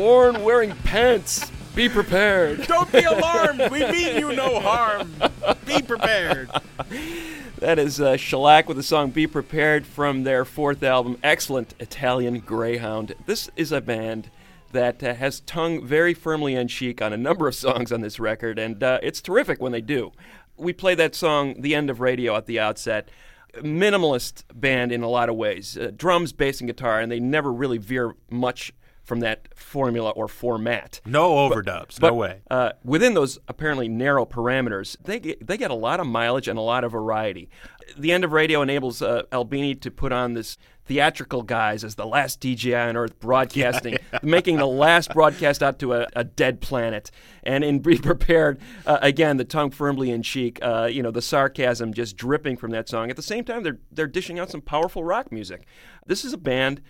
Speaker 4: Born wearing
Speaker 2: pants. Be prepared.
Speaker 1: Don't be alarmed. We mean you no harm. Be prepared.
Speaker 2: That is uh, Shellac with the song Be Prepared from their fourth album, Excellent Italian Greyhound. This is a band that uh, has tongue very firmly in cheek on a number of songs on this record, and uh, it's terrific when they do. We play that song, The End of Radio, at the outset. Minimalist band in a lot of ways uh, drums, bass, and guitar, and they never really veer much from that formula or format.
Speaker 1: No overdubs.
Speaker 2: But
Speaker 1: no way.
Speaker 2: uh, within those apparently narrow parameters, they get, they get a lot of mileage and a lot of variety. The end of radio enables uh, Albini to put on this theatrical guise as the last DJ on Earth broadcasting, making the last broadcast out to a, a dead planet. And in Be Prepared, uh, again, the tongue firmly in cheek, uh, you know, the sarcasm just dripping from that song. At the same time, they're, they're dishing out some powerful rock music. This is a band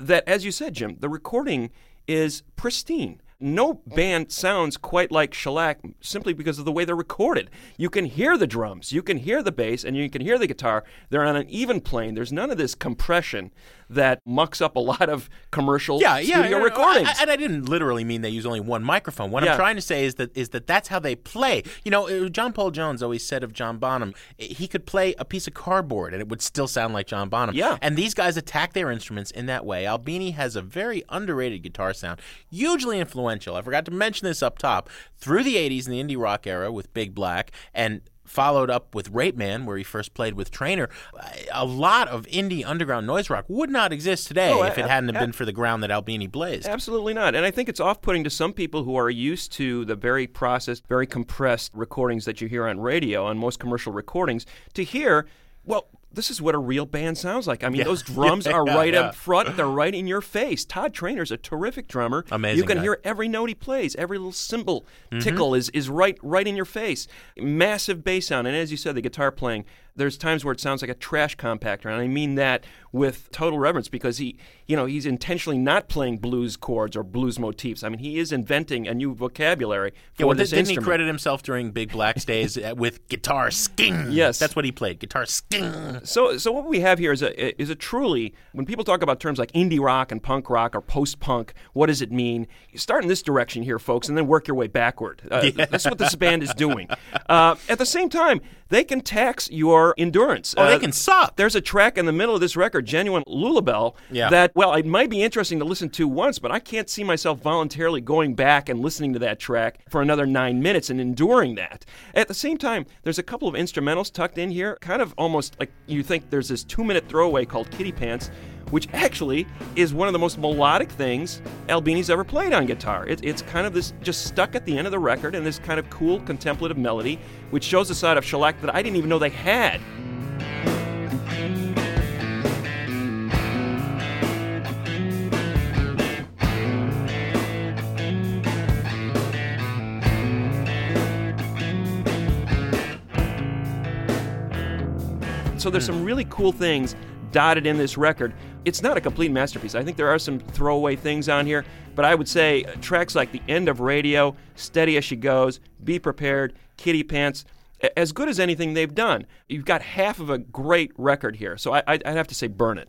Speaker 2: that, as you said, Jim, the recording is pristine. No band sounds quite like Shellac simply because of the way they're recorded. You can hear the drums, you can hear the bass, and you can hear the guitar. They're on an even plane. There's none of this compression that mucks up a lot of commercial
Speaker 1: yeah, yeah,
Speaker 2: studio
Speaker 1: no,
Speaker 2: recordings.
Speaker 1: I- I- and I didn't literally mean they use only one microphone. What
Speaker 2: Yeah.
Speaker 1: I'm trying to say is that is that that's how they play. You know, uh, John Paul Jones always said of John Bonham, he could play a piece of cardboard and it would still sound like John Bonham.
Speaker 2: Yeah.
Speaker 1: And these guys attack their instruments in that way. Albini has a very underrated guitar sound, hugely influential. I forgot to mention this up top. Through the 80s and the indie rock era with Big Black and followed up with Rapeman, where he first played with Trainer. A lot of indie underground noise rock would not exist today
Speaker 2: Oh,
Speaker 1: if it hadn't been for the ground that Albini blazed.
Speaker 2: Absolutely not. And I think it's off putting to some people who are used to the very processed, very compressed recordings that you hear on radio, on most commercial recordings, to hear, well, this is what a real band sounds like. I mean,
Speaker 1: Yeah.
Speaker 2: those drums are right
Speaker 1: yeah.
Speaker 2: up front. They're right in your face. Todd Trainer's a terrific drummer.
Speaker 1: Amazing
Speaker 2: You can
Speaker 1: guy.
Speaker 2: hear every note he plays. Every little cymbal
Speaker 1: Mhm.
Speaker 2: tickle is, is right right in your face. Massive bass sound. And as you said, the guitar playing, there's times where it sounds like a trash compactor. And I mean that with total reverence because he, you know, he's intentionally not playing blues chords or blues motifs. I mean, he is inventing a new vocabulary for
Speaker 1: Yeah, well,
Speaker 2: this
Speaker 1: didn't he credit himself during Big Black's days with guitar sking?
Speaker 2: Yes.
Speaker 1: that's what he played. Guitar sking.
Speaker 2: So, so what we have here is a is a truly when people talk about terms like indie rock and punk rock or post punk, what does it mean? You start in this direction here, folks, and then work your way backward. Uh,
Speaker 1: Yeah.
Speaker 2: That's what this band is doing. Uh, at the same time, they can tax your endurance.
Speaker 1: Oh, they
Speaker 2: Uh,
Speaker 1: can suck.
Speaker 2: There's a track in the middle of this record, genuine Lulabelle,
Speaker 1: Yeah.
Speaker 2: that well, it might be interesting to listen to once, but I can't see myself voluntarily going back and listening to that track for another nine minutes and enduring that. At the same time, there's a couple of instrumentals tucked in here, kind of almost like you think there's this two-minute throwaway called Kitty Pants. Which actually is one of the most melodic things Albini's ever played on guitar. It, it's kind of this just stuck at the end of the record and this kind of cool contemplative melody, which shows a side of shellac that I didn't even know they had. So there's hmm. some really cool things dotted in this record. It's not a complete masterpiece. I think there are some throwaway things on here, but I would say uh, tracks like The End of Radio, Steady as She Goes, Be Prepared, Kitty Pants, as good as anything they've done. You've got half of a great record here, so I, I'd have to say burn it.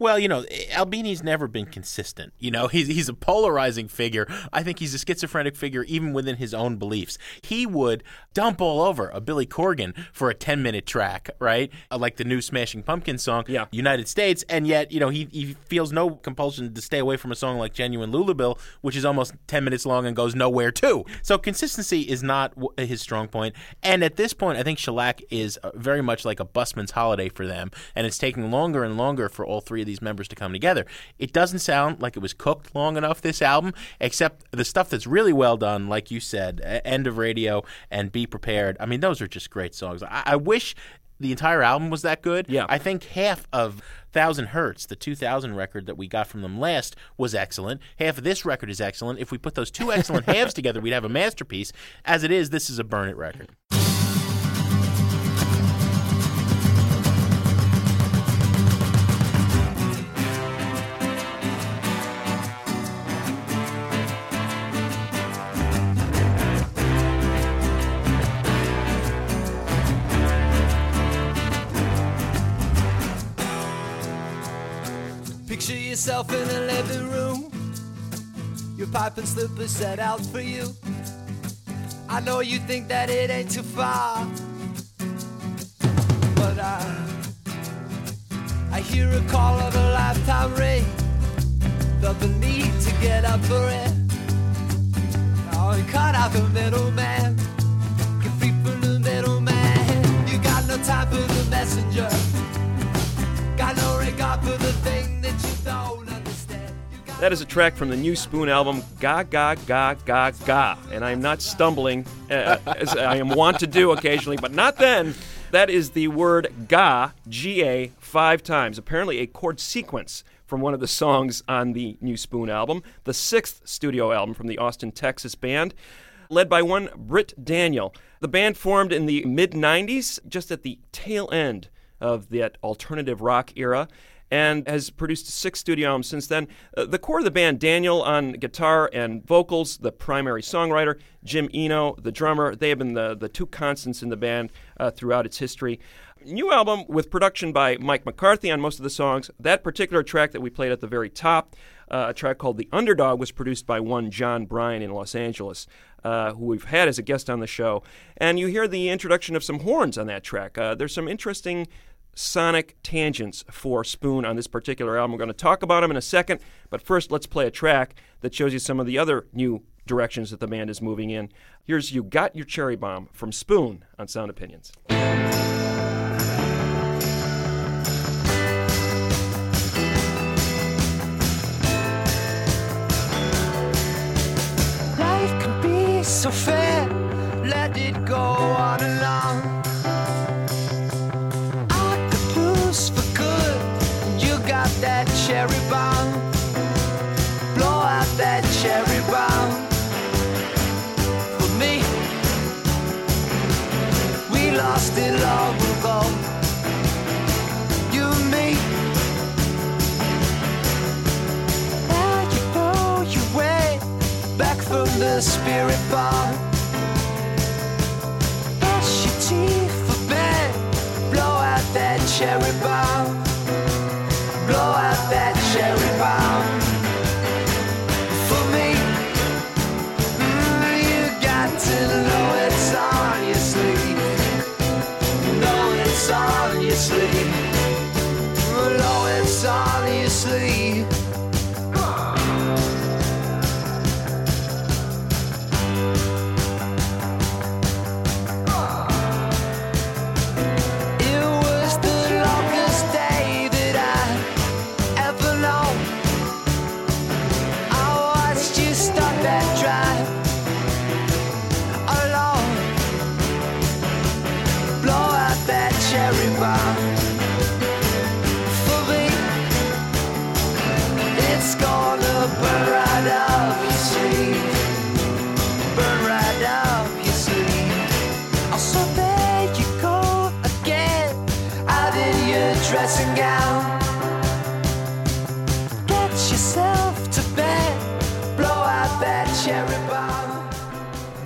Speaker 1: Well, you know, Albini's never been consistent. You know, he's he's a polarizing figure. I think he's a schizophrenic figure even within his own beliefs. He would dump all over a Billy Corgan for a 10-minute track, right? Uh, Like the new Smashing Pumpkins song,
Speaker 2: Yeah.
Speaker 1: United States, and yet, you know, he, he feels no compulsion to stay away from a song like Genuine Lulabelle, which is almost 10 minutes long and goes nowhere too. So consistency is not his strong point. And at this point, I think Shellac is uh, very much like a busman's holiday for them, and it's taking longer and longer for all three of these members to come together. It doesn't sound like it was cooked long enough, this album, except the stuff that's really well done, like you said, End of Radio and Be Prepared. I mean, those are just great songs. I, I wish the entire album was that good.
Speaker 2: Yeah.
Speaker 1: I think half of Thousand Hurts, the 2000 record that we got from them last, was excellent. Half of this record is excellent. If we put those two excellent halves together, we'd have a masterpiece. As it is, this is a burn it record.
Speaker 6: Picture yourself
Speaker 5: in a living room. Your pipe and slippers set out for you. I know you think that it ain't too far. But I I hear a call of a lifetime ring. Felt the need to get up for it. Oh, and cut out the middleman. Get free from the middleman. You got no time for the messenger. Got no regard for the thing That
Speaker 2: is a track from the new Spoon album, Ga Ga Ga Ga Ga. And I'm not stumbling, uh, as I am wont to do occasionally, but not then. That is the word Ga, G A, five times. Apparently, a chord sequence from one of the songs on the new Spoon album, the sixth studio album from the Austin, Texas band led by one Britt Daniel. The band formed in the mid 90s, just at the tail end of that alternative rock era, and has produced six studio albums since then. Uh, the core of the band Daniel on guitar and vocals, the primary songwriter, Jim Eno, the drummer, they have been the, the two constants in the band uh, throughout its history. New album with production by Mike McCarthy on most of the songs. That particular track that we played at the very top, uh, a track called The Underdog, was produced by one Jon Brion in Los Angeles, uh, who we've had as a guest on the show. And you hear the introduction of some horns on that track. Uh, there's some interesting sonic tangents for Spoon on this particular album. We're going to talk about them in a second, but first let's play a track that shows you some of the other new directions that the band is moving in. Here's You Got Your Cherry Bomb from Spoon on Sound Opinions.
Speaker 5: So fair,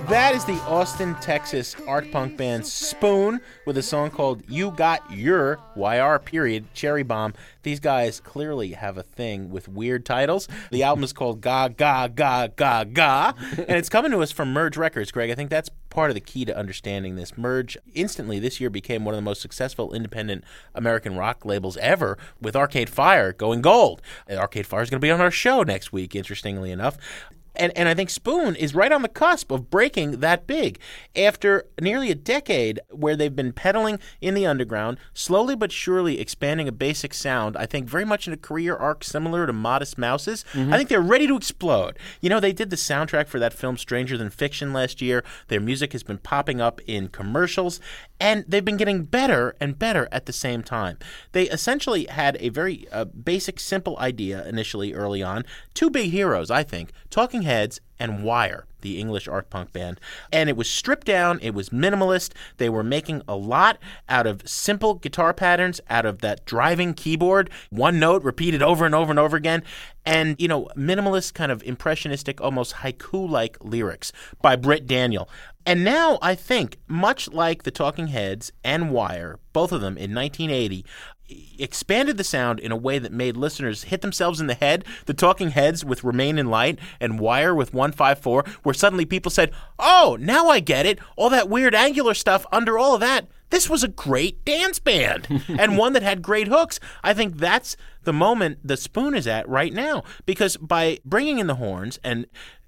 Speaker 5: That
Speaker 1: is the Austin, Texas art punk band Spoon with a song called You Got Your YR period Cherry Bomb. These guys clearly have a thing with weird titles. The album is called Ga Ga Ga Ga Ga, and it's coming to us from Merge Records, Greg. I think that's part of the key to understanding this. Merge instantly this year became one of the most successful independent American rock labels ever with Arcade Fire going gold. Arcade Fire is going to be on our show next week, interestingly enough. And, and I think Spoon is right on the cusp of breaking that big. After nearly a decade where they've been pedaling in the underground, slowly but surely expanding a basic sound, I think very much in a career arc similar to Modest Mouse's, mm-hmm. I think they're ready to explode. You know, they did the soundtrack for that film Stranger Than Fiction last year. Their music has been popping up in commercials, and they've been getting better and better at the same time. They essentially had a very uh, basic, simple idea initially early on. Two big heroes, I think Talking Heads and Wire, the English art punk band. And it was stripped down, it was minimalist. They were making a lot out of simple guitar patterns, out of that driving keyboard, one note repeated over and over and over again. And, you know, minimalist, kind of impressionistic, almost haiku like lyrics by Britt Daniel. And now I think, much like the Talking Heads and Wire, both of them in 1980, expanded the sound in a way that made listeners hit themselves in the head. The Talking Heads with Remain in Light and Wire with 154, where suddenly people said, Oh, now I get it. All that weird angular stuff under all of that. This was a great dance band and one that had great hooks. I think that's the moment the spoon is at right now because by bringing in the horns and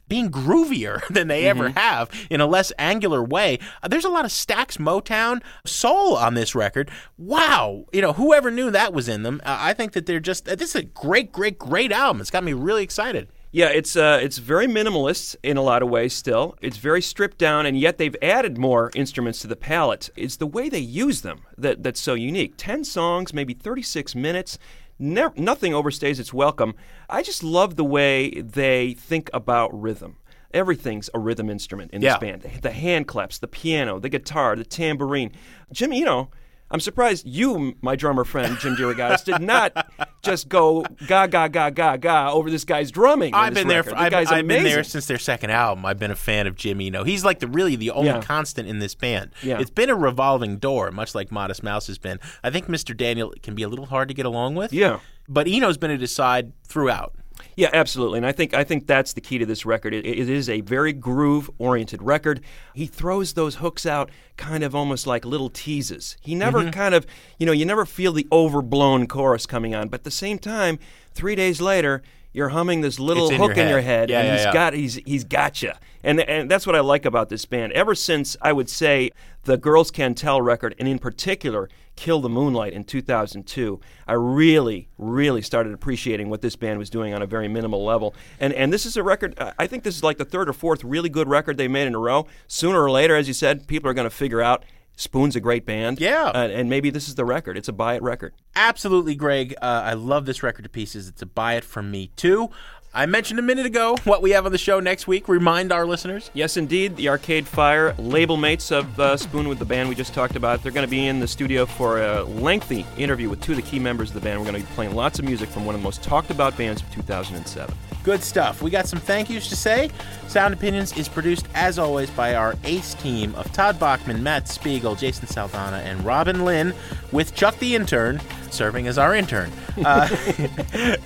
Speaker 1: being groovier than they ever have in a less angular way. Uh, There's a lot of Stax Motown soul on this record. Wow, you know, whoever knew that was in them. Uh, I think that they're just uh, this is a great, great, great album. It's got me really excited.
Speaker 2: Yeah, it's uh, it's very minimalist in a lot of ways. Still, it's very stripped down, and yet they've added more instruments to the palette. It's the way they use them that that's so unique. Ten songs, maybe thirty six minutes. Never, nothing overstays its welcome. I just love the way they think about rhythm. Everything's a rhythm instrument in this
Speaker 1: Yeah.
Speaker 2: band. The hand claps, the piano, the guitar, the tambourine. Jim, you know, I'm surprised you, my drummer friend Jim DeRogatis, did not just go ga ga ga ga ga over this guy's drumming.
Speaker 1: I've been there. For,
Speaker 2: The
Speaker 1: I've, I've been there since their second album. I've been a fan of Jimmy. You know, he's like the really the only
Speaker 2: Yeah.
Speaker 1: constant in this band.
Speaker 2: Yeah.
Speaker 1: It's been a revolving door, much like Modest Mouse has been. I think Mr. Daniel can be a little hard to get along with.
Speaker 2: Yeah.
Speaker 1: but Eno's been at his side throughout.
Speaker 2: Yeah, absolutely. And I think I think that's the key to this record. It, it is a very groove oriented record. He throws those hooks out kind of almost like little teases. He never
Speaker 1: Mm-hmm.
Speaker 2: kind of, you know, you never feel the overblown chorus coming on, but at the same time, 3 days later, you're humming this little
Speaker 1: in
Speaker 2: hook
Speaker 1: your
Speaker 2: in your
Speaker 1: head. Yeah,
Speaker 2: and
Speaker 1: yeah,
Speaker 2: he's
Speaker 1: yeah.
Speaker 2: got he's he's got you, and and that's what I like about this band. Ever since I would say the Girls Can Tell record, and in particular Kill the Moonlight in 2002, I really really started appreciating what this band was doing on a very minimal level. And and this is a record. I- I think this is like the third or fourth really good record they made in a row. Sooner or later, as you said, people are going to figure out. Spoon's a great band.
Speaker 1: Yeah.
Speaker 2: Uh, and maybe this is the record. It's a buy it record.
Speaker 1: Absolutely, Greg. Uh, I love this record to pieces. It's a buy it from me too. I mentioned a minute ago what we have on the show next week. Remind our listeners.
Speaker 2: Yes, indeed. The Arcade Fire label mates of uh, Spoon with the band we just talked about. They're going to be in the studio for a lengthy interview with two of the key members of the band. We're going to be playing lots of music from one of the most talked about bands of 2007.
Speaker 1: Good stuff. We got some thank yous to say. Sound Opinions is produced, as always, by our ace team of Todd Bachman, Matt Spiegel, Jason Saldanha, and Robin Linn, with Chuck the intern serving as our intern. Uh,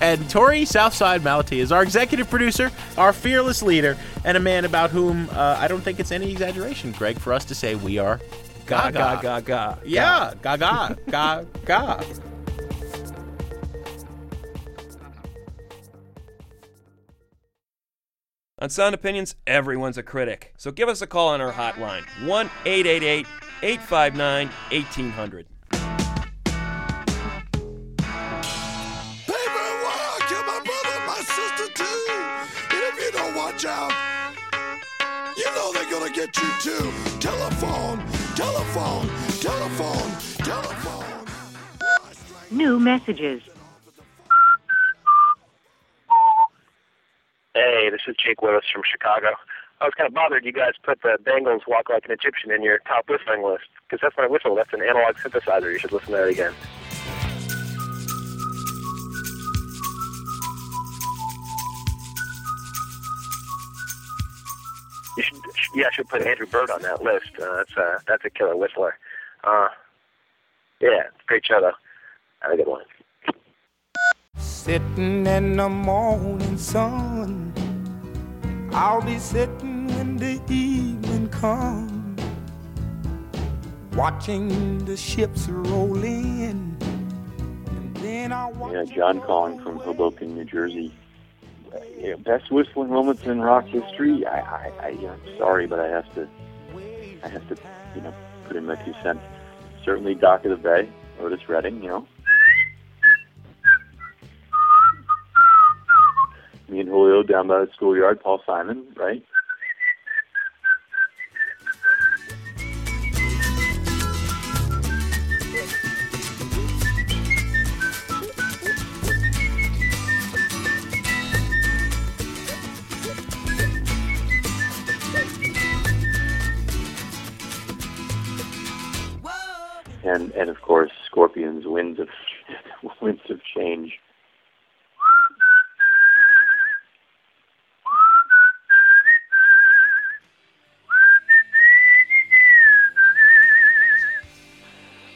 Speaker 1: and Torey Southside Malatia is our executive producer, our fearless leader, and a man about whom uh, I don't think it's any exaggeration, Greg, for us to say we are
Speaker 2: Ga
Speaker 1: gaga.
Speaker 2: ga ga ga.
Speaker 1: Yeah, gaga, ga, ga.
Speaker 2: On Sound Opinions, everyone's a critic. So give us a call on our hotline 1 888 859 1800.
Speaker 6: Telephone, telephone, telephone, telephone.
Speaker 8: New messages.
Speaker 9: Hey, this is Jake Willis from Chicago. I was kind of bothered you guys put the Bangles Walk Like an Egyptian in your top whistling list, because that's my whistle. That's an analog synthesizer. You should listen to that again. Yeah, I should put Andrew Bird on that list. Uh, that's uh, that's a killer whistler. Uh, yeah, great show though. Have a good one.
Speaker 10: Sitting in the morning sun, I'll be sitting when the evening comes, watching the ships roll in, and then I'll watch.
Speaker 11: Yeah, John calling from Hoboken, New Jersey. Uh, yeah, best whistling moments in rock history. I, I, I, I'm sorry, but I have to, I have to, you know, put in my two cents. Certainly, Dock of the Bay, Otis Redding. You know, me and Julio down by the schoolyard. Paul Simon, right? Winds of Winds of Change.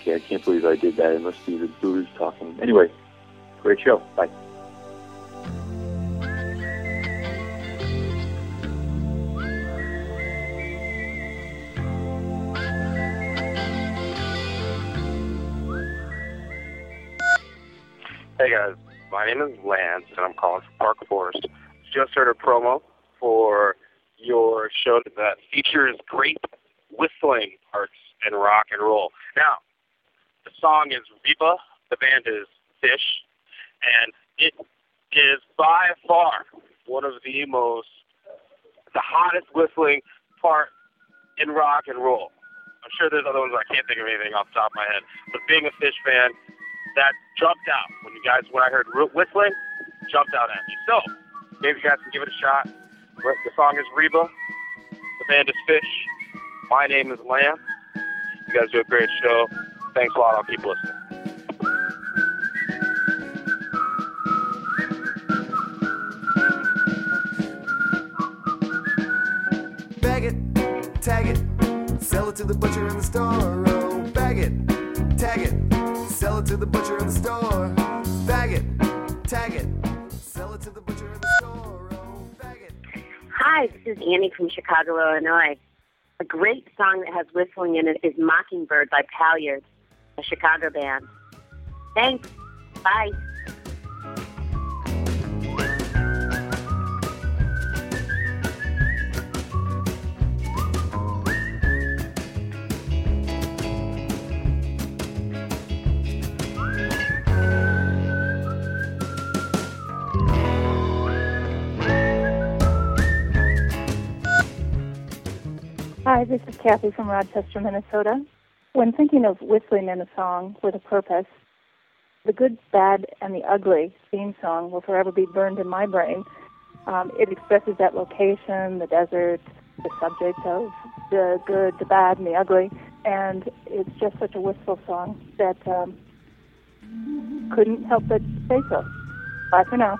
Speaker 11: Okay, I can't believe I did that. It must be the booze talking. Anyway, great show. Bye.
Speaker 9: My name is Lance, and I'm calling from Park Forest. Just heard a promo for your show that features great whistling parts in rock and roll. Now, the song is Reba, the band is Phish, and it is by far one of the most, the hottest whistling part in rock and roll. I'm sure there's other ones I can't think of anything off the top of my head, but being a Phish fan, that jumped out when you guys when I heard whistling, jumped out at me. So maybe you guys can give it a shot. The song is Reba. The band is Phish. My name is Lamb. You guys do a great show. Thanks a lot. I'll keep listening.
Speaker 12: Bag it, tag it, sell it to the butcher in the store. The store. Bag it, tag it, sell it to the butcher in the store. Oh.
Speaker 8: Hi, this is Annie from Chicago, Illinois. A great song that has whistling in it is Mockingbird by Palyards, a Chicago band. Thanks. Bye.
Speaker 13: Hi, this is Kathy from Rochester, Minnesota. When thinking of whistling in a song with a purpose, the good, bad, and the ugly theme song will forever be burned in my brain. Um, it expresses that location, the desert, the subject of the good, the bad, and the ugly, and it's just such a wistful song that um, couldn't help but say so. Bye for now.